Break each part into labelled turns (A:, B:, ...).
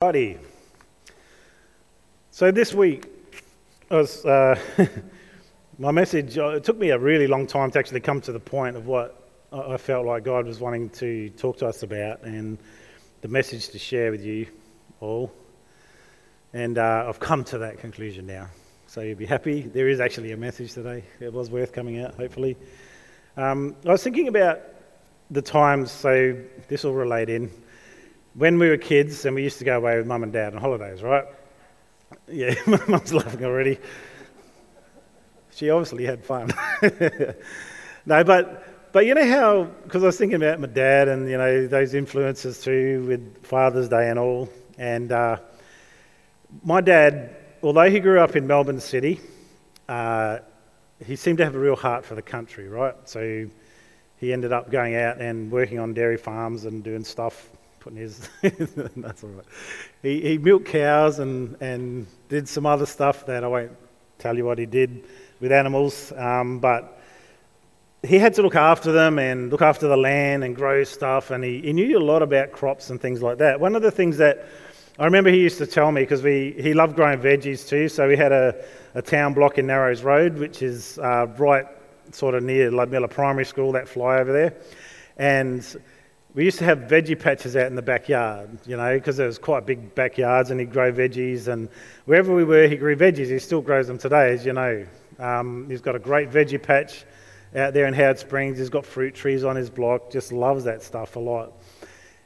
A: Righty. So this week, was, uh, my message, uh, it took me a really long time to actually come to the point of what I felt like God was wanting to talk to us about and the message to share with you all. And uh, I've come to that conclusion now. So you'll be happy. There is actually a message today. It was worth coming out, hopefully. Um, I was thinking about the times, so this will relate in when we were kids and we used to go away with mum and dad on holidays, right? Yeah, my mum's laughing already. She obviously had fun. no, but but you know how because I was thinking about my dad and you know those influences too with Father's Day and all, and uh, my dad, although he grew up in Melbourne City, uh, he seemed to have a real heart for the country, right? So he ended up going out and working on dairy farms and doing stuff putting his. that's all right. He, he milked cows and, and did some other stuff that I won't tell you what he did with animals, um, but he had to look after them and look after the land and grow stuff, and he, he knew a lot about crops and things like that. One of the things that I remember he used to tell me because he loved growing veggies too. So we had a, a town block in Narrows Road, which is uh, right sort of near Ludmilla Primary School, that flyover there. And we used to have veggie patches out in the backyard, you know, because there was quite big backyards and he'd grow veggies. And wherever we were, he grew veggies. He still grows them today, as you know. Um, he's got a great veggie patch out there in Howard Springs. He's got fruit trees on his block, just loves that stuff a lot.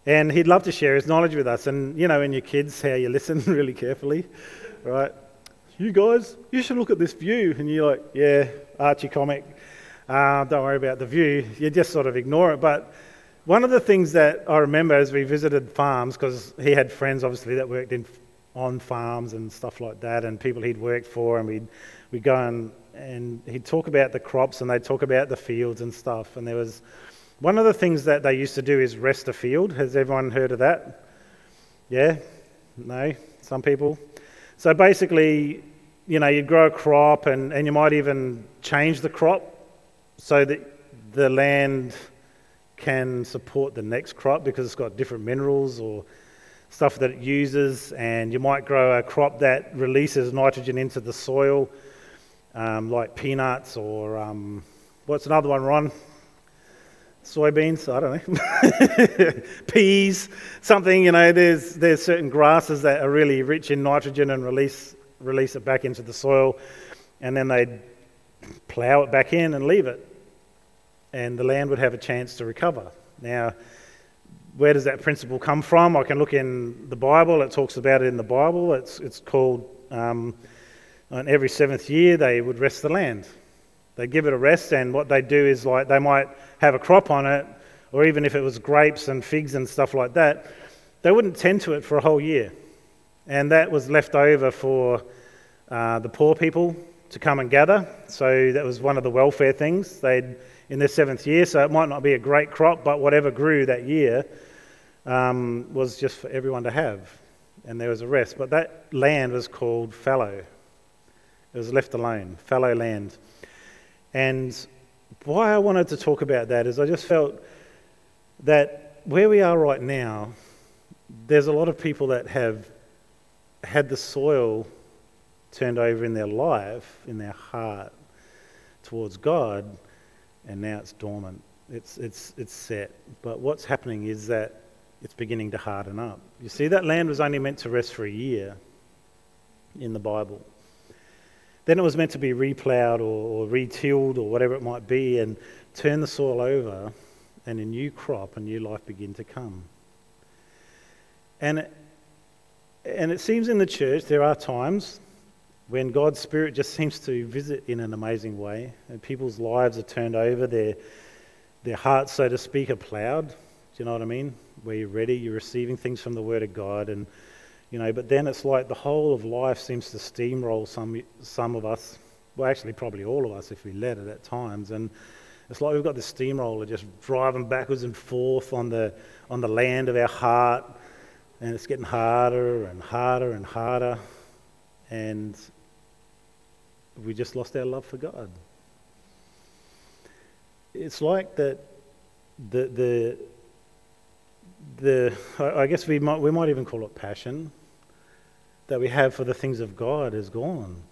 A: And he'd love to share his knowledge with us. And, you know, in your kids, how you listen really carefully, right? You guys, you should look at this view. And you're like, yeah, Archie comic. Uh, don't worry about the view. You just sort of ignore it. But one of the things that I remember as we visited farms, because he had friends obviously that worked in, on farms and stuff like that, and people he'd worked for, and we'd, we'd go and, and he'd talk about the crops and they'd talk about the fields and stuff. And there was one of the things that they used to do is rest a field. Has everyone heard of that? Yeah? No? Some people? So basically, you know, you'd grow a crop and, and you might even change the crop so that the land can support the next crop because it's got different minerals or stuff that it uses. And you might grow a crop that releases nitrogen into the soil, um, like peanuts or um, what's another one, Ron? Soybeans, I don't know, peas, something, you know, there's, there's certain grasses that are really rich in nitrogen and release, release it back into the soil, and then they plough it back in and leave it and the land would have a chance to recover. Now, where does that principle come from? I can look in the Bible, it talks about it in the Bible. It's, it's called, um, on every seventh year, they would rest the land. They give it a rest, and what they do is like they might have a crop on it, or even if it was grapes and figs and stuff like that, they wouldn't tend to it for a whole year. And that was left over for uh, the poor people to come and gather. So that was one of the welfare things. They'd in their seventh year, so it might not be a great crop, but whatever grew that year um, was just for everyone to have. And there was a rest. But that land was called fallow. It was left alone, fallow land. And why I wanted to talk about that is I just felt that where we are right now, there's a lot of people that have had the soil turned over in their life, in their heart, towards God, and now it's dormant. It's, it's, it's set. But what's happening is that it's beginning to harden up. You see, that land was only meant to rest for a year in the Bible. Then it was meant to be replowed or, or retilled or whatever it might be and turn the soil over and a new crop, a new life begin to come. And it, and it seems in the church there are times when God's Spirit just seems to visit in an amazing way, and people's lives are turned over, their, their hearts, so to speak, are ploughed. Do you know what I mean? Where you're ready, you're receiving things from the Word of God, and you know. But then it's like the whole of life seems to steamroll some some of us. Well, actually, probably all of us, if we let it at times, and it's like we've got the steamroller just driving backwards and forth on the on the land of our heart, and it's getting harder and harder and harder, and we just lost our love for God. It's like that the, the, the I guess we might, we might even call it passion. that we have for the things of God is gone.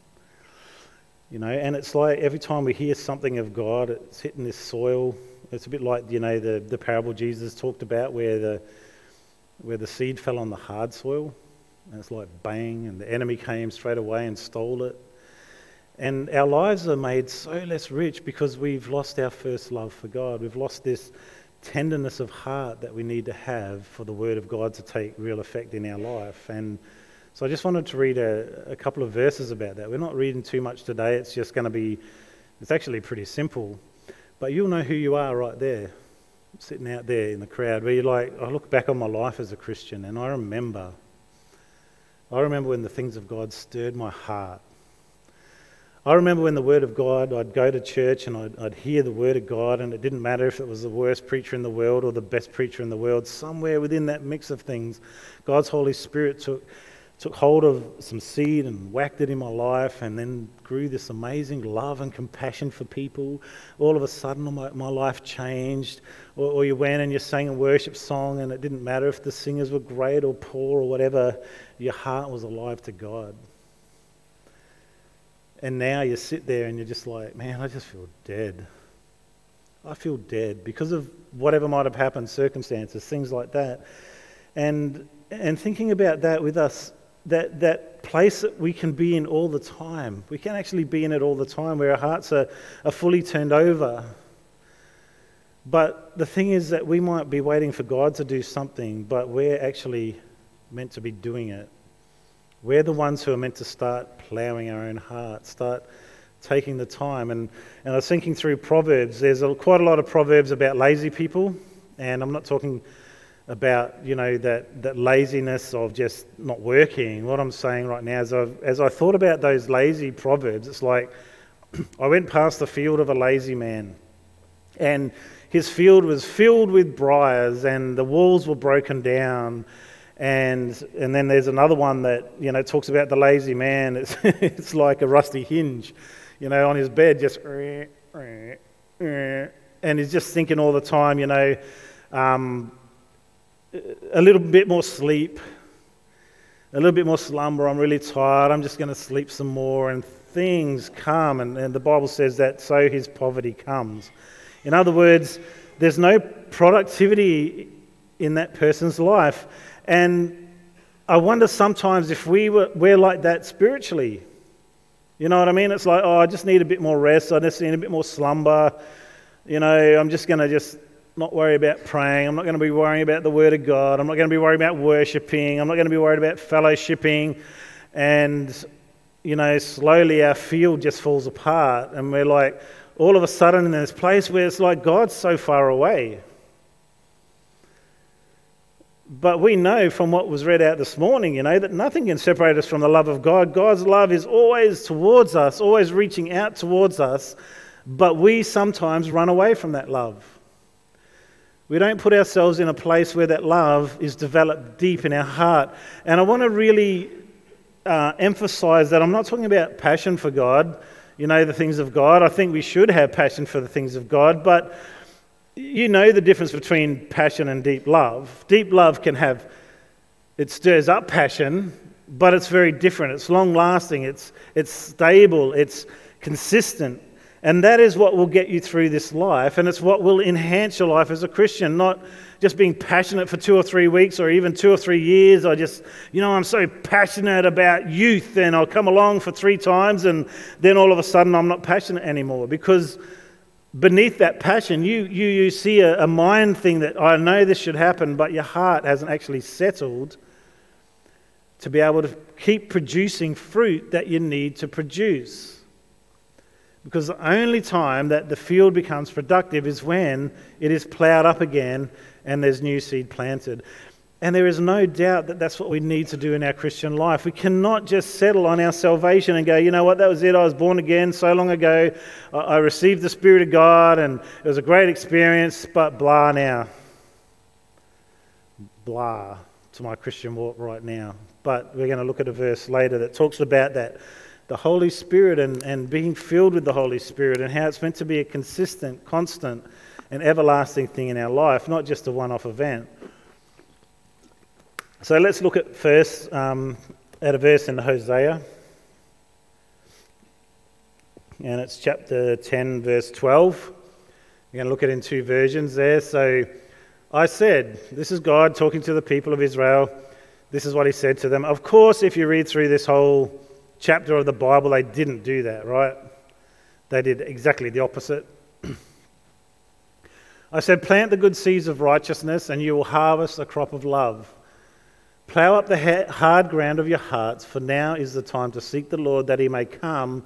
A: You know, and it's like every time we hear something of God, it's hitting this soil. It's a bit like, you know, the, the parable Jesus talked about where the, where the seed fell on the hard soil. And it's like bang, and the enemy came straight away and stole it. And our lives are made so less rich because we've lost our first love for God. We've lost this tenderness of heart that we need to have for the Word of God to take real effect in our life. And so I just wanted to read a, a couple of verses about that. We're not reading too much today. It's just going to be, it's actually pretty simple. But you'll know who you are right there, sitting out there in the crowd, where you're like, I look back on my life as a Christian and I remember, I remember when the things of God stirred my heart. I remember when the Word of God, I'd go to church and I'd, I'd, hear the Word of God, and it didn't matter if it was the worst preacher in the world or the best preacher in the world, somewhere within that mix of things, God's Holy Spirit took took hold of some seed and whacked it in my life and then grew this amazing love and compassion for people. All of a sudden, my, my life changed. Or, or, you went and you sang a worship song, and it didn't matter if the singers were great or poor or whatever, your heart was alive to God. And now you sit there and you're just like, man, I just feel dead. I feel dead because of whatever might have happened, circumstances, things like that. And, and thinking about that with us that, that place that we can be in all the time. We can actually be in it all the time where our hearts are, are fully turned over. But the thing is that we might be waiting for God to do something, but we're actually meant to be doing it. We're the ones who are meant to start ploughing our own hearts, start taking the time. And, and I was thinking through Proverbs. There's a, quite a lot of Proverbs about lazy people, and I'm not talking about you know that, that laziness of just not working. What I'm saying right now is, I've, as I thought about those lazy proverbs, it's like I went past the field of a lazy man, and his field was filled with briars, and the walls were broken down. And, and then there's another one that you know talks about the lazy man. It's, it's like a rusty hinge, you know, on his bed, just and he's just thinking all the time, you know, um, a little bit more sleep, a little bit more slumber. I'm really tired. I'm just going to sleep some more. And things come. And, and the Bible says that so his poverty comes. In other words, there's no productivity in that person's life. And I wonder sometimes if we were, we're like that spiritually. You know what I mean? It's like, oh, I just need a bit more rest. I just need a bit more slumber. You know, I'm just going to just not worry about praying. I'm not going to be worrying about the Word of God. I'm not going to be worried about worshipping. I'm not going to be worried about fellowshipping. And, you know, slowly our field just falls apart. And we're like, all of a sudden in this place where it's like God's so far away. But we know from what was read out this morning, you know, that nothing can separate us from the love of God. God's love is always towards us, always reaching out towards us. But we sometimes run away from that love. We don't put ourselves in a place where that love is developed deep in our heart. And I want to really uh, emphasize that I'm not talking about passion for God, you know, the things of God. I think we should have passion for the things of God, but you know the difference between passion and deep love. Deep love can have, it stirs up passion, but it's very different. It's long lasting, it's, it's stable, it's consistent. And that is what will get you through this life, and it's what will enhance your life as a Christian, not just being passionate for two or three weeks or even two or three years. I just, you know, I'm so passionate about youth, and I'll come along for three times, and then all of a sudden I'm not passionate anymore because beneath that passion, you, you, you see a, a mind thing that I know this should happen, but your heart hasn't actually settled to be able to keep producing fruit that you need to produce. Because the only time that the field becomes productive is when it is ploughed up again and there's new seed planted. And there is no doubt that that's what we need to do in our Christian life. We cannot just settle on our salvation and go, you know what, that was it. I was born again so long ago. I received the Spirit of God and it was a great experience, but blah now. Blah to my Christian walk right now. But we're going to look at a verse later that talks about that the Holy Spirit and, and being filled with the Holy Spirit and how it's meant to be a consistent, constant, and everlasting thing in our life, not just a one off event. So let's look at first um, at a verse in Hosea. And it's chapter 10, verse 12. We're going to look at it in two versions there. So I said, This is God talking to the people of Israel. This is what he said to them. Of course, if you read through this whole chapter of the Bible, they didn't do that, right? They did exactly the opposite. I said, Plant the good seeds of righteousness, and you will harvest a crop of love. Plough up the hard ground of your hearts, for now is the time to seek the Lord that he may come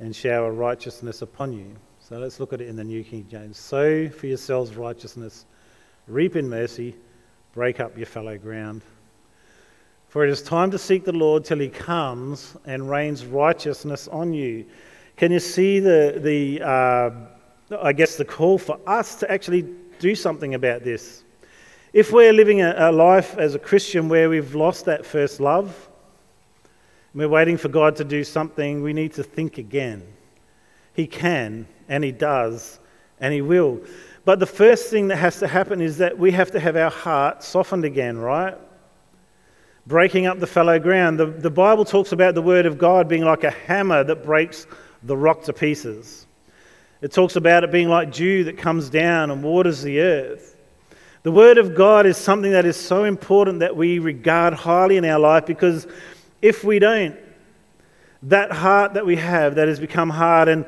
A: and shower righteousness upon you. So let's look at it in the New King James. Sow for yourselves righteousness, reap in mercy, break up your fallow ground. For it is time to seek the Lord till he comes and rains righteousness on you. Can you see the, the uh, I guess, the call for us to actually do something about this? If we're living a, a life as a Christian where we've lost that first love, we're waiting for God to do something, we need to think again. He can, and He does, and He will. But the first thing that has to happen is that we have to have our heart softened again, right? Breaking up the fallow ground. The, the Bible talks about the Word of God being like a hammer that breaks the rock to pieces. It talks about it being like dew that comes down and waters the earth. The Word of God is something that is so important that we regard highly in our life because if we don't, that heart that we have that has become hard and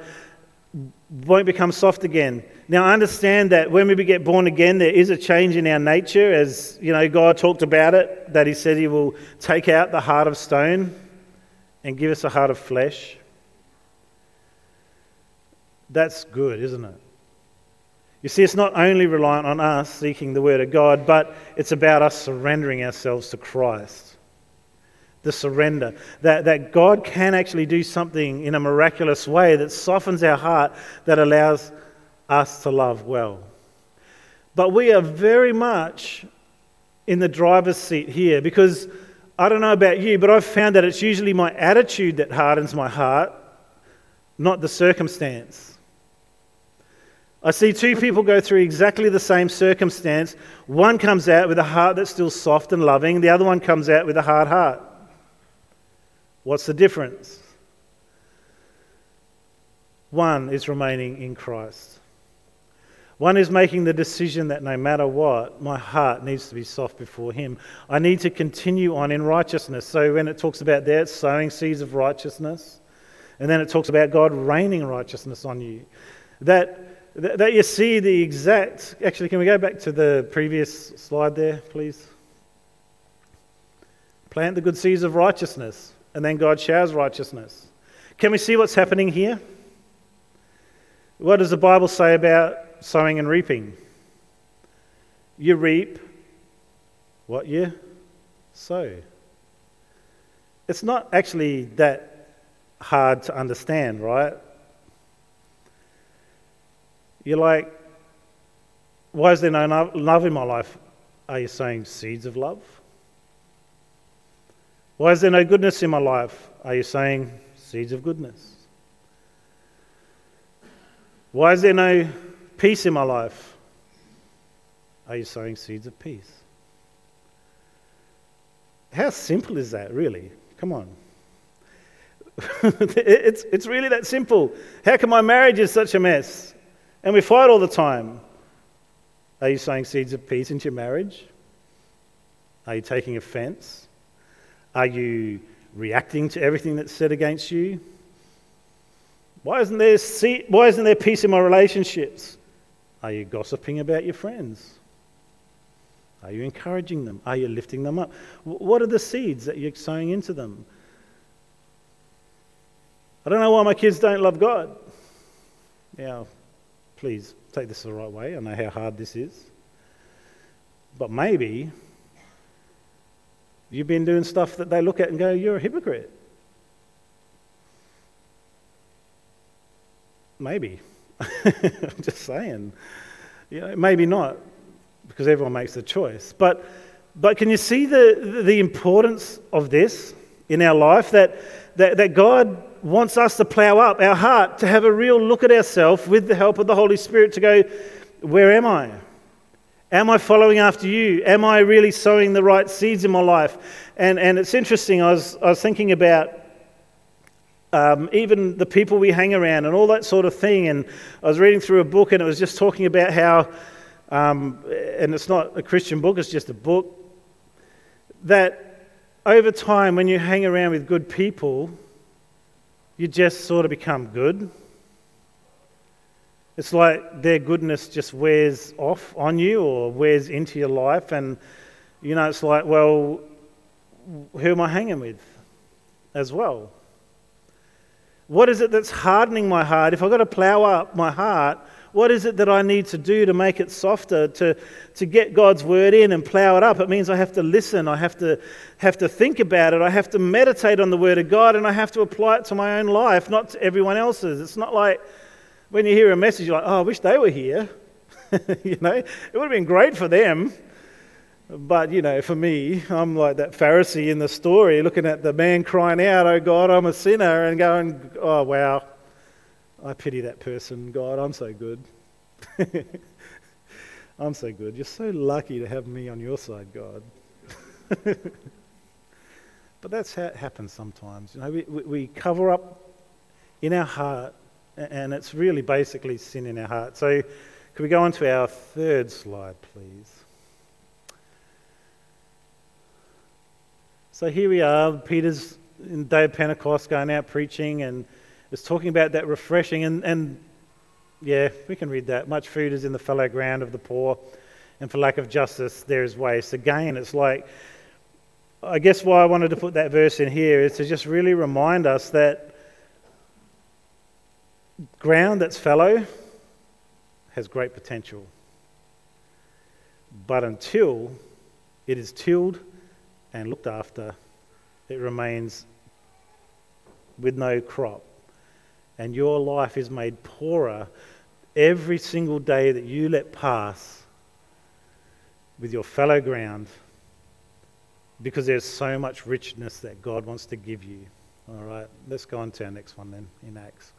A: won't become soft again. Now, I understand that when we get born again, there is a change in our nature, as you know, God talked about it, that He said He will take out the heart of stone and give us a heart of flesh. That's good, isn't it? You see, it's not only reliant on us seeking the Word of God, but it's about us surrendering ourselves to Christ. The surrender. That, that God can actually do something in a miraculous way that softens our heart, that allows us to love well. But we are very much in the driver's seat here because I don't know about you, but I've found that it's usually my attitude that hardens my heart, not the circumstance. I see two people go through exactly the same circumstance. One comes out with a heart that's still soft and loving, the other one comes out with a hard heart. What's the difference? One is remaining in Christ. One is making the decision that no matter what, my heart needs to be soft before Him. I need to continue on in righteousness. So when it talks about there, it's sowing seeds of righteousness. And then it talks about God raining righteousness on you. That that you see the exact. Actually, can we go back to the previous slide there, please? Plant the good seeds of righteousness, and then God showers righteousness. Can we see what's happening here? What does the Bible say about sowing and reaping? You reap what you sow. It's not actually that hard to understand, right? You're like, why is there no love in my life? Are you saying seeds of love? Why is there no goodness in my life? Are you saying seeds of goodness? Why is there no peace in my life? Are you sowing seeds of peace? How simple is that, really? Come on. it's, it's really that simple. How come my marriage is such a mess? And we fight all the time. Are you sowing seeds of peace into your marriage? Are you taking offense? Are you reacting to everything that's said against you? Why isn't there, why isn't there peace in my relationships? Are you gossiping about your friends? Are you encouraging them? Are you lifting them up? What are the seeds that you're sowing into them? I don't know why my kids don't love God. Yeah, Please take this the right way. I know how hard this is. But maybe you've been doing stuff that they look at and go, You're a hypocrite. Maybe. I'm just saying. You know, maybe not, because everyone makes the choice. But, but can you see the, the importance of this in our life? That, that, that God wants us to plow up our heart, to have a real look at ourselves with the help of the Holy Spirit to go, Where am I? Am I following after you? Am I really sowing the right seeds in my life? And, and it's interesting, I was, I was thinking about um, even the people we hang around and all that sort of thing. And I was reading through a book and it was just talking about how, um, and it's not a Christian book, it's just a book, that over time, when you hang around with good people, you just sort of become good. It's like their goodness just wears off on you or wears into your life. And, you know, it's like, well, who am I hanging with as well? What is it that's hardening my heart? If I've got to plow up my heart, what is it that I need to do to make it softer, to, to get God's word in and plow it up? It means I have to listen, I have to, have to think about it, I have to meditate on the word of God, and I have to apply it to my own life, not to everyone else's. It's not like when you hear a message, you're like, oh, I wish they were here. you know, it would have been great for them. But, you know, for me, I'm like that Pharisee in the story looking at the man crying out, Oh God, I'm a sinner, and going, Oh wow, I pity that person. God, I'm so good. I'm so good. You're so lucky to have me on your side, God. but that's how it happens sometimes. You know, we, we cover up in our heart and it's really basically sin in our heart. So, could we go on to our third slide, please? So, here we are. Peter's in the day of Pentecost going out preaching and is talking about that refreshing. And, and yeah, we can read that. Much food is in the fallow ground of the poor, and for lack of justice, there is waste. Again, it's like, I guess why I wanted to put that verse in here is to just really remind us that Ground that's fallow has great potential. But until it is tilled and looked after, it remains with no crop. And your life is made poorer every single day that you let pass with your fallow ground because there's so much richness that God wants to give you. All right, let's go on to our next one then in Acts.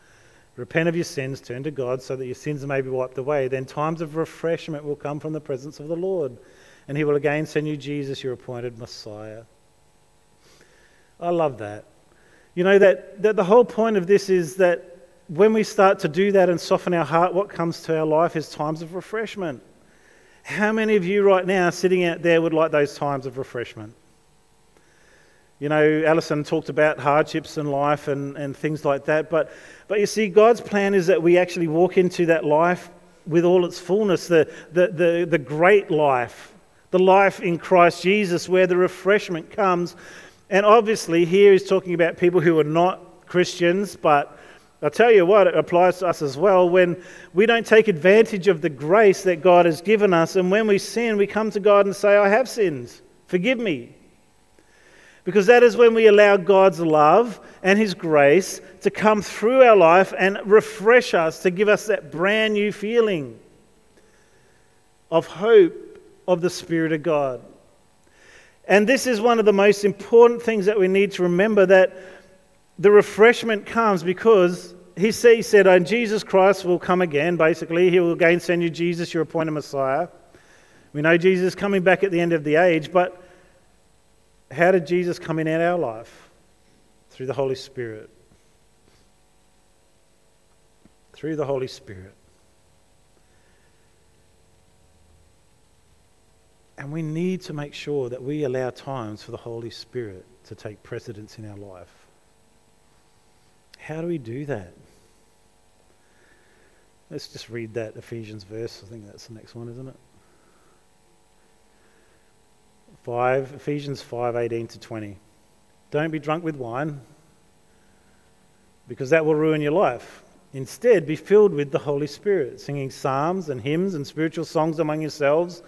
A: Repent of your sins, turn to God so that your sins may be wiped away. Then times of refreshment will come from the presence of the Lord, and He will again send you Jesus, your appointed Messiah. I love that. You know, that, that the whole point of this is that when we start to do that and soften our heart, what comes to our life is times of refreshment. How many of you right now sitting out there would like those times of refreshment? You know, Alison talked about hardships in life and, and things like that. But, but you see, God's plan is that we actually walk into that life with all its fullness, the, the, the, the great life, the life in Christ Jesus, where the refreshment comes. And obviously, here he's talking about people who are not Christians, but I'll tell you what, it applies to us as well. When we don't take advantage of the grace that God has given us, and when we sin, we come to God and say, I have sinned, forgive me. Because that is when we allow God's love and His grace to come through our life and refresh us, to give us that brand new feeling of hope of the Spirit of God. And this is one of the most important things that we need to remember that the refreshment comes because he said, and Jesus Christ will come again, basically. He will again send you Jesus, your appointed Messiah. We know Jesus is coming back at the end of the age, but how did Jesus come in our life? Through the Holy Spirit. Through the Holy Spirit. And we need to make sure that we allow times for the Holy Spirit to take precedence in our life. How do we do that? Let's just read that Ephesians verse. I think that's the next one, isn't it? 5, Ephesians 5 18 to 20. Don't be drunk with wine, because that will ruin your life. Instead, be filled with the Holy Spirit, singing psalms and hymns and spiritual songs among yourselves,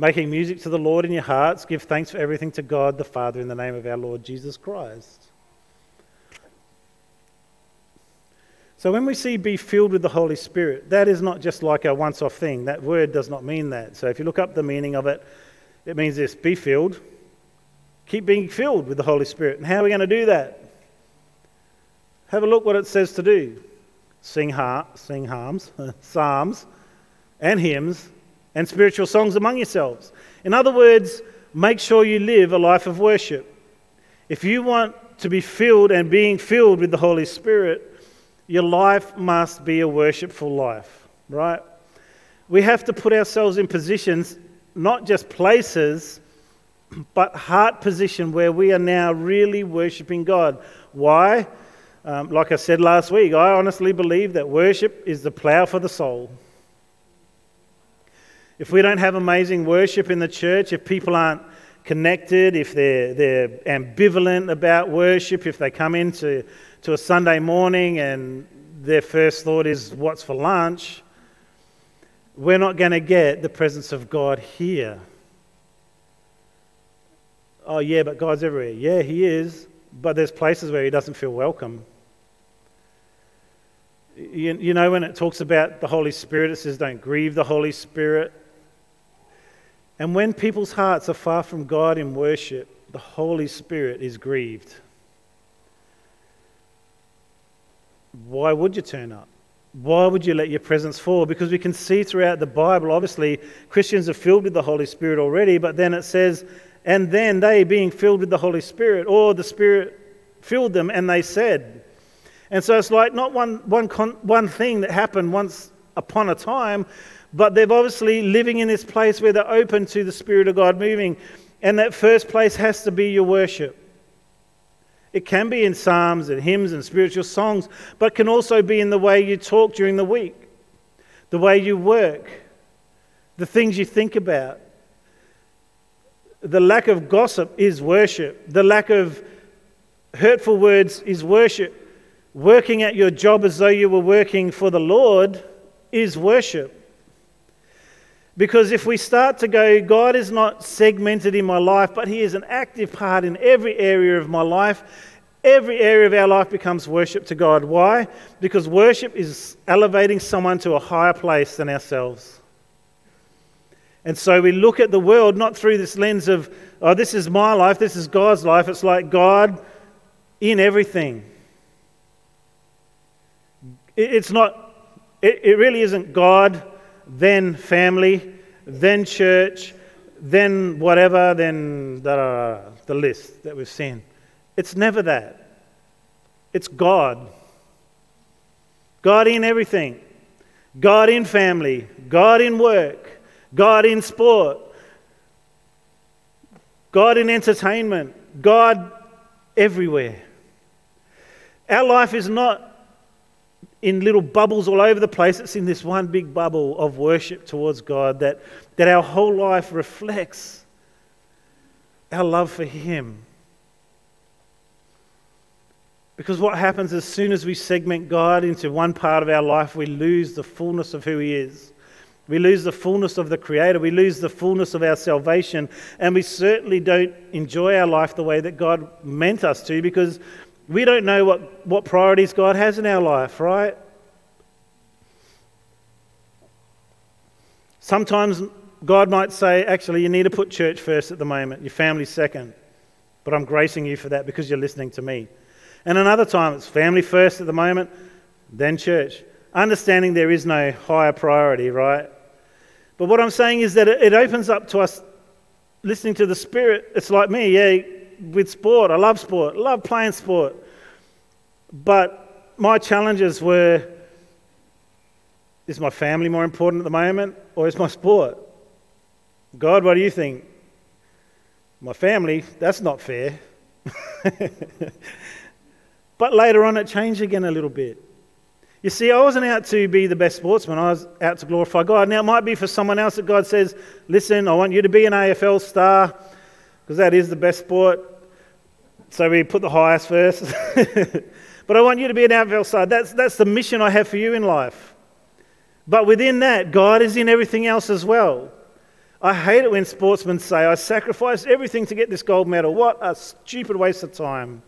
A: making music to the Lord in your hearts. Give thanks for everything to God the Father in the name of our Lord Jesus Christ. So, when we see be filled with the Holy Spirit, that is not just like a once off thing. That word does not mean that. So, if you look up the meaning of it, it means this be filled. Keep being filled with the Holy Spirit. And how are we going to do that? Have a look what it says to do. Sing, har- sing harms, psalms and hymns and spiritual songs among yourselves. In other words, make sure you live a life of worship. If you want to be filled and being filled with the Holy Spirit, your life must be a worshipful life, right? We have to put ourselves in positions, not just places, but heart position where we are now really worshiping God. Why? Um, like I said last week, I honestly believe that worship is the plow for the soul. If we don't have amazing worship in the church, if people aren't connected, if they're, they're ambivalent about worship, if they come into to a Sunday morning and their first thought is, What's for lunch? we're not going to get the presence of God here. Oh, yeah, but God's everywhere. Yeah, He is, but there's places where He doesn't feel welcome. You, you know, when it talks about the Holy Spirit, it says, Don't grieve the Holy Spirit. And when people's hearts are far from God in worship, the Holy Spirit is grieved. Why would you turn up? Why would you let your presence fall? Because we can see throughout the Bible, obviously, Christians are filled with the Holy Spirit already, but then it says, and then they, being filled with the Holy Spirit, or the Spirit filled them, and they said. And so it's like not one, one, con- one thing that happened once upon a time, but they're obviously living in this place where they're open to the Spirit of God moving. And that first place has to be your worship. It can be in psalms and hymns and spiritual songs, but can also be in the way you talk during the week, the way you work, the things you think about. The lack of gossip is worship. The lack of hurtful words is worship. Working at your job as though you were working for the Lord is worship. Because if we start to go, God is not segmented in my life, but He is an active part in every area of my life, every area of our life becomes worship to God. Why? Because worship is elevating someone to a higher place than ourselves. And so we look at the world not through this lens of, oh, this is my life, this is God's life. It's like God in everything. It's not, it, really isn't God then family, then church, then whatever, then the, list that we've seen. It's never that. It's God. God in everything. God in family. God in work. God in sport. God in entertainment. God everywhere. Our life is not in little bubbles all over the place. It's in this one big bubble of worship towards God that, that our whole life reflects our love for Him. Because what happens as soon as we segment God into one part of our life, we lose the fullness of who He is. We lose the fullness of the Creator. We lose the fullness of our salvation. And we certainly don't enjoy our life the way that God meant us to because we don't know what, what priorities God has in our life, right? Sometimes God might say, actually, you need to put church first at the moment, your family second. But I'm gracing you for that because you're listening to me. And another time, it's family first at the moment, then church. Understanding there is no higher priority, right? But what I'm saying is that it opens up to us listening to the Spirit. It's like me, yeah, with sport. I love sport, I love playing sport. But my challenges were is my family more important at the moment or is my sport? God, what do you think? My family, that's not fair. but later on, it changed again a little bit. You see, I wasn't out to be the best sportsman, I was out to glorify God. Now, it might be for someone else that God says, Listen, I want you to be an AFL star because that is the best sport. So we put the highest first. but I want you to be an AFL side. That's, that's the mission I have for you in life. But within that, God is in everything else as well. I hate it when sportsmen say, I sacrificed everything to get this gold medal. What a stupid waste of time.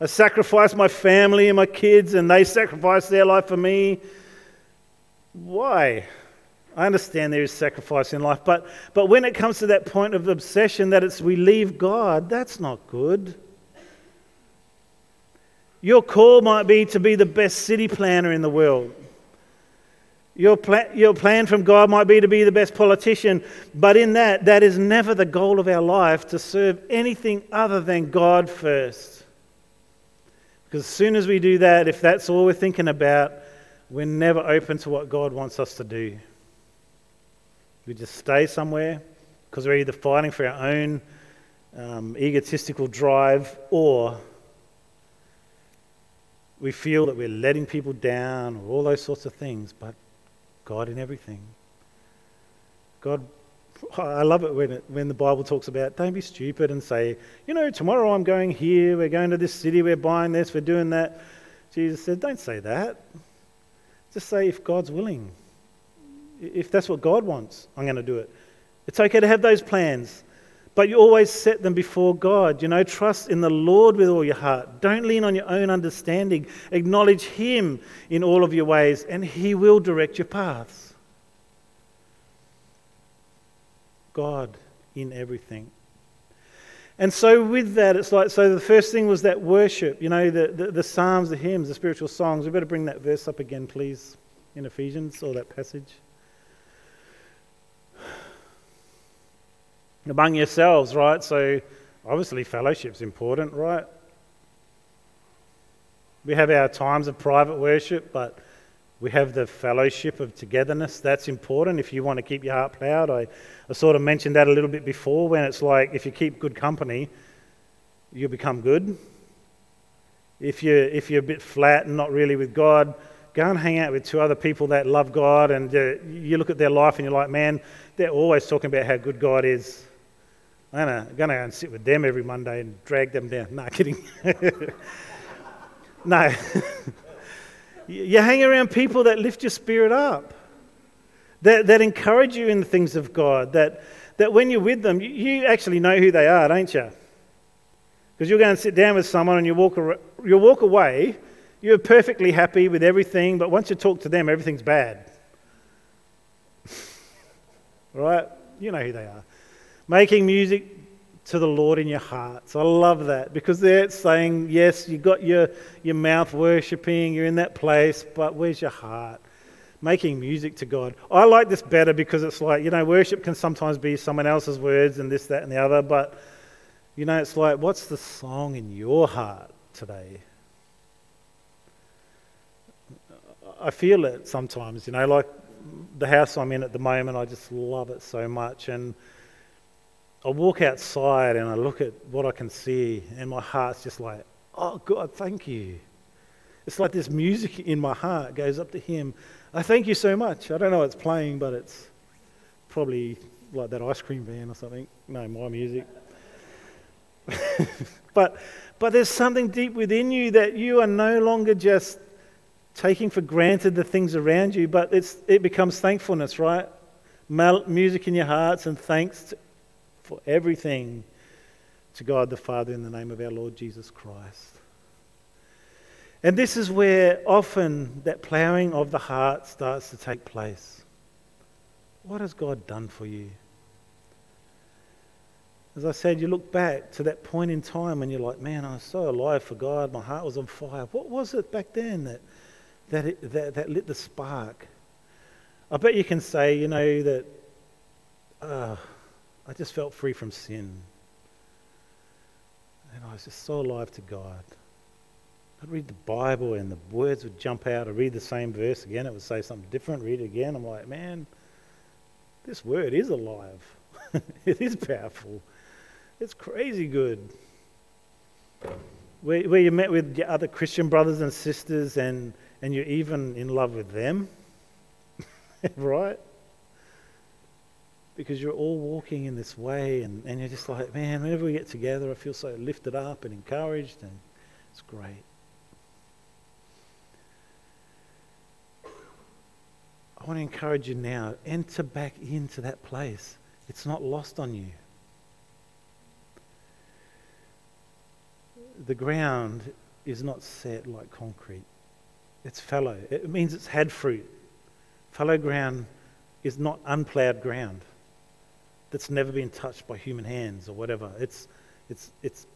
A: I sacrificed my family and my kids, and they sacrificed their life for me. Why? I understand there is sacrifice in life, but, but when it comes to that point of obsession that it's we leave God, that's not good. Your call might be to be the best city planner in the world. Your, pla- your plan from God might be to be the best politician, but in that, that is never the goal of our life to serve anything other than God first. Because as soon as we do that, if that's all we're thinking about, we're never open to what God wants us to do. We just stay somewhere because we're either fighting for our own um, egotistical drive or we feel that we're letting people down or all those sorts of things. But God in everything. God, I love it when, it when the Bible talks about don't be stupid and say, you know, tomorrow I'm going here, we're going to this city, we're buying this, we're doing that. Jesus said, don't say that. Just say, if God's willing, if that's what God wants, I'm going to do it. It's okay to have those plans, but you always set them before God. You know, trust in the Lord with all your heart. Don't lean on your own understanding. Acknowledge Him in all of your ways, and He will direct your paths. God in everything. And so, with that, it's like so the first thing was that worship, you know, the, the, the Psalms, the hymns, the spiritual songs. We better bring that verse up again, please, in Ephesians, or that passage. Among yourselves, right? So obviously, fellowship's important, right? We have our times of private worship, but we have the fellowship of togetherness. That's important if you want to keep your heart proud. I, I sort of mentioned that a little bit before when it's like if you keep good company, you'll become good. If you're, if you're a bit flat and not really with God, go and hang out with two other people that love God and uh, you look at their life and you're like, man, they're always talking about how good God is. I'm going to go and sit with them every Monday and drag them down. No, kidding. no. you hang around people that lift your spirit up, that, that encourage you in the things of God, that, that when you're with them, you, you actually know who they are, don't you? Because you'll go and sit down with someone and you walk, you walk away, you're perfectly happy with everything, but once you talk to them, everything's bad. right? You know who they are making music to the Lord in your hearts. I love that because there it's saying, yes, you've got your, your mouth worshipping, you're in that place, but where's your heart? Making music to God. I like this better because it's like, you know, worship can sometimes be someone else's words and this, that, and the other, but, you know, it's like, what's the song in your heart today? I feel it sometimes, you know, like the house I'm in at the moment, I just love it so much. And, I walk outside and I look at what I can see, and my heart's just like, oh, God, thank you. It's like this music in my heart goes up to Him. I thank you so much. I don't know what's playing, but it's probably like that ice cream van or something. No, my music. but, but there's something deep within you that you are no longer just taking for granted the things around you, but it's, it becomes thankfulness, right? music in your hearts and thanks for everything to God the Father in the name of our Lord Jesus Christ. And this is where often that ploughing of the heart starts to take place. What has God done for you? As I said, you look back to that point in time when you're like, man, I was so alive for God, my heart was on fire. What was it back then that, that, it, that, that lit the spark? I bet you can say, you know, that. Uh, I just felt free from sin. And I was just so alive to God. I'd read the Bible and the words would jump out. I'd read the same verse again, it would say something different, read it again. I'm like, man, this word is alive. it is powerful. It's crazy good. Where, where you met with your other Christian brothers and sisters and, and you're even in love with them, right? Because you're all walking in this way and, and you're just like, man, whenever we get together, I feel so lifted up and encouraged, and it's great. I want to encourage you now enter back into that place. It's not lost on you. The ground is not set like concrete, it's fallow. It means it's had fruit. Fallow ground is not unplowed ground that's never been touched by human hands or whatever. It's, it's, it's,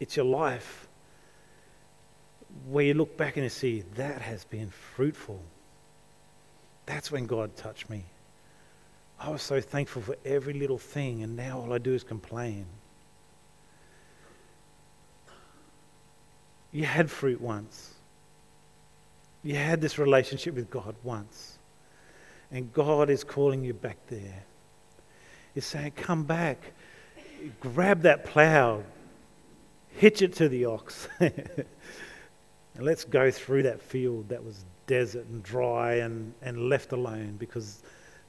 A: it's your life where you look back and you see that has been fruitful. That's when God touched me. I was so thankful for every little thing, and now all I do is complain. You had fruit once. You had this relationship with God once. And God is calling you back there. He's saying, Come back, grab that plow, hitch it to the ox, and let's go through that field that was desert and dry and, and left alone because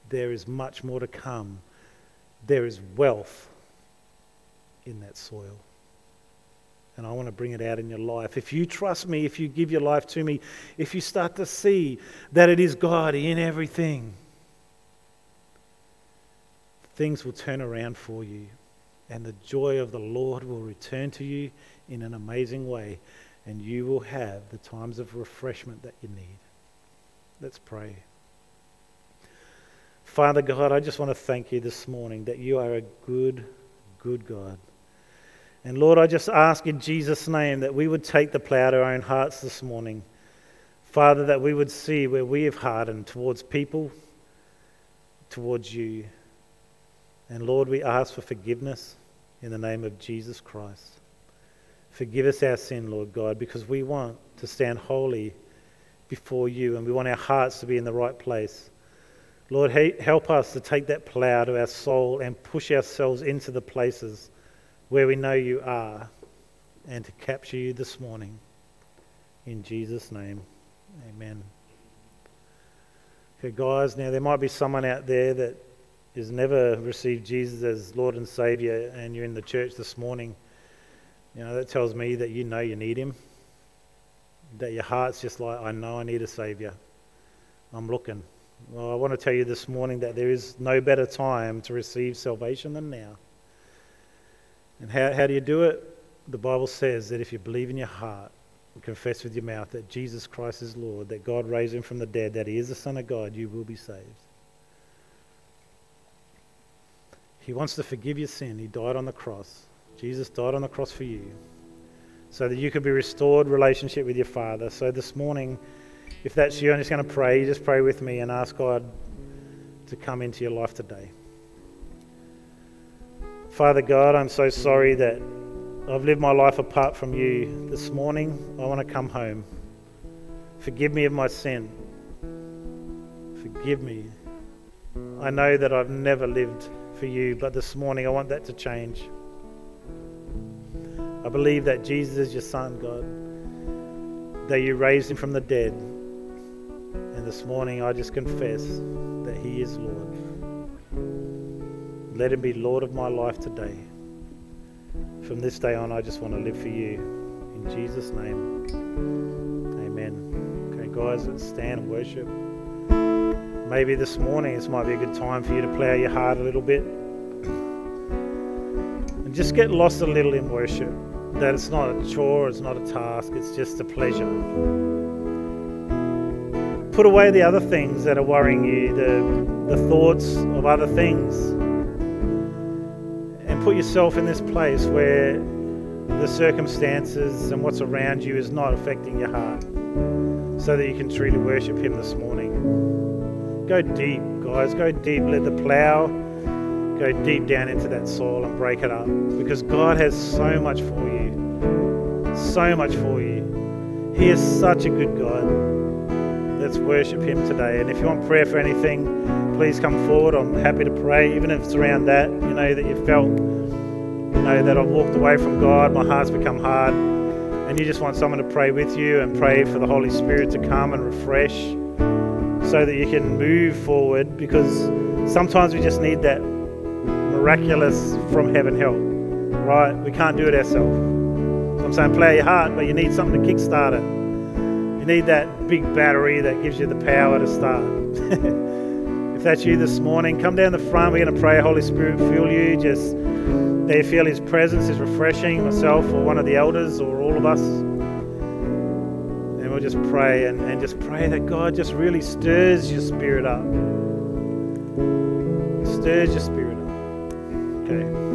A: there is much more to come. There is wealth in that soil. And I want to bring it out in your life. If you trust me, if you give your life to me, if you start to see that it is God in everything, things will turn around for you. And the joy of the Lord will return to you in an amazing way. And you will have the times of refreshment that you need. Let's pray. Father God, I just want to thank you this morning that you are a good, good God. And Lord, I just ask in Jesus' name that we would take the plough to our own hearts this morning. Father, that we would see where we have hardened towards people, towards you. And Lord, we ask for forgiveness in the name of Jesus Christ. Forgive us our sin, Lord God, because we want to stand holy before you and we want our hearts to be in the right place. Lord, help us to take that plough to our soul and push ourselves into the places where we know you are and to capture you this morning. In Jesus' name, amen. Okay, guys, now there might be someone out there that has never received Jesus as Lord and Savior and you're in the church this morning. You know, that tells me that you know you need Him. That your heart's just like, I know I need a Savior. I'm looking. Well, I want to tell you this morning that there is no better time to receive salvation than now. And how, how do you do it? The Bible says that if you believe in your heart and confess with your mouth that Jesus Christ is Lord, that God raised him from the dead, that he is the Son of God, you will be saved. He wants to forgive your sin. He died on the cross. Jesus died on the cross for you so that you could be restored relationship with your Father. So this morning, if that's you, I'm just going to pray. You just pray with me and ask God to come into your life today. Father God, I'm so sorry that I've lived my life apart from you. This morning, I want to come home. Forgive me of my sin. Forgive me. I know that I've never lived for you, but this morning I want that to change. I believe that Jesus is your Son, God, that you raised him from the dead and this morning I just confess that He is Lord. Let Him be Lord of my life today. From this day on, I just want to live for you. In Jesus' name, amen. Okay, guys, let's stand and worship. Maybe this morning this might be a good time for you to plow your heart a little bit and just get lost a little in worship. That it's not a chore, it's not a task, it's just a pleasure put away the other things that are worrying you, the, the thoughts of other things, and put yourself in this place where the circumstances and what's around you is not affecting your heart so that you can truly worship Him this morning. Go deep, guys, go deep. Let the plow go deep down into that soil and break it up because God has so much for you. So much for you. He is such a good God. Let's worship Him today. And if you want prayer for anything, please come forward. I'm happy to pray, even if it's around that, you know, that you felt, you know, that I've walked away from God, my heart's become hard, and you just want someone to pray with you and pray for the Holy Spirit to come and refresh so that you can move forward because sometimes we just need that miraculous from heaven help, right? We can't do it ourselves. So I'm saying play your heart, but you need something to kickstart it You need that big battery that gives you the power to start. if that's you this morning, come down the front. We're going to pray. Holy Spirit, fill you. Just there feel His presence is refreshing, myself or one of the elders or all of us. We'll just pray and, and just pray that God just really stirs your spirit up. Stirs your spirit up. Okay.